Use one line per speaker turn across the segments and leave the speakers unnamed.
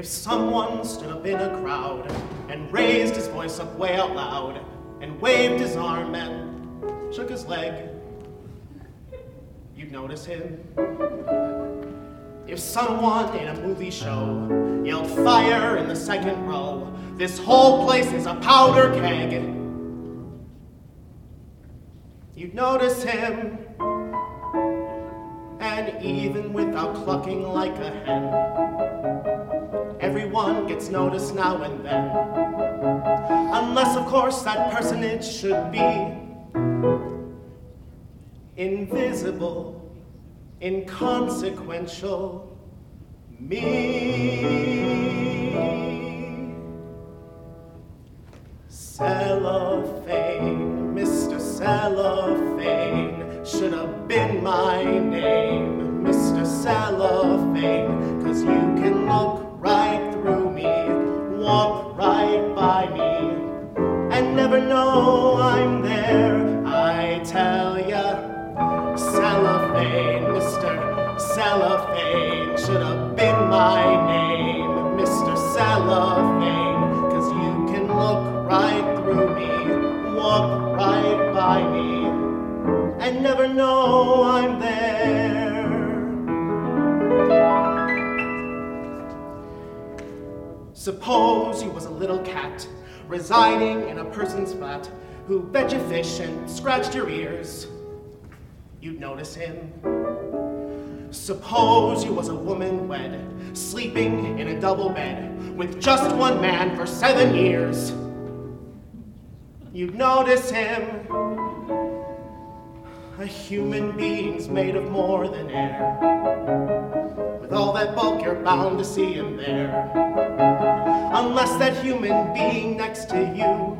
If someone stood up in a crowd and raised his voice up way out loud and waved his arm and shook his leg, you'd notice him. If someone in a movie show yelled fire in the second row, this whole place is a powder keg. You'd notice him, and even without clucking like a hen, everyone gets noticed now and then. Unless, of course, that personage should be invisible inconsequential me. There, I tell ya cellophane, Mr. Cellophane should have been my name, Mr. Cellophane, cause you can look right through me, walk right by me, and never know I'm there. Suppose you was a little cat residing in a person's flat who fed you fish and scratched your ears you'd notice him. Suppose you was a woman wed, sleeping in a double bed with just one man for seven years. You'd notice him. A human being's made of more than air. With all that bulk, you're bound to see him there. Unless that human being next to you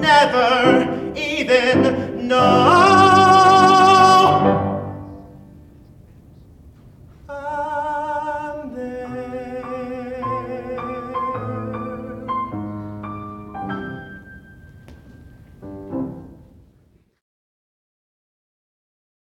never even know.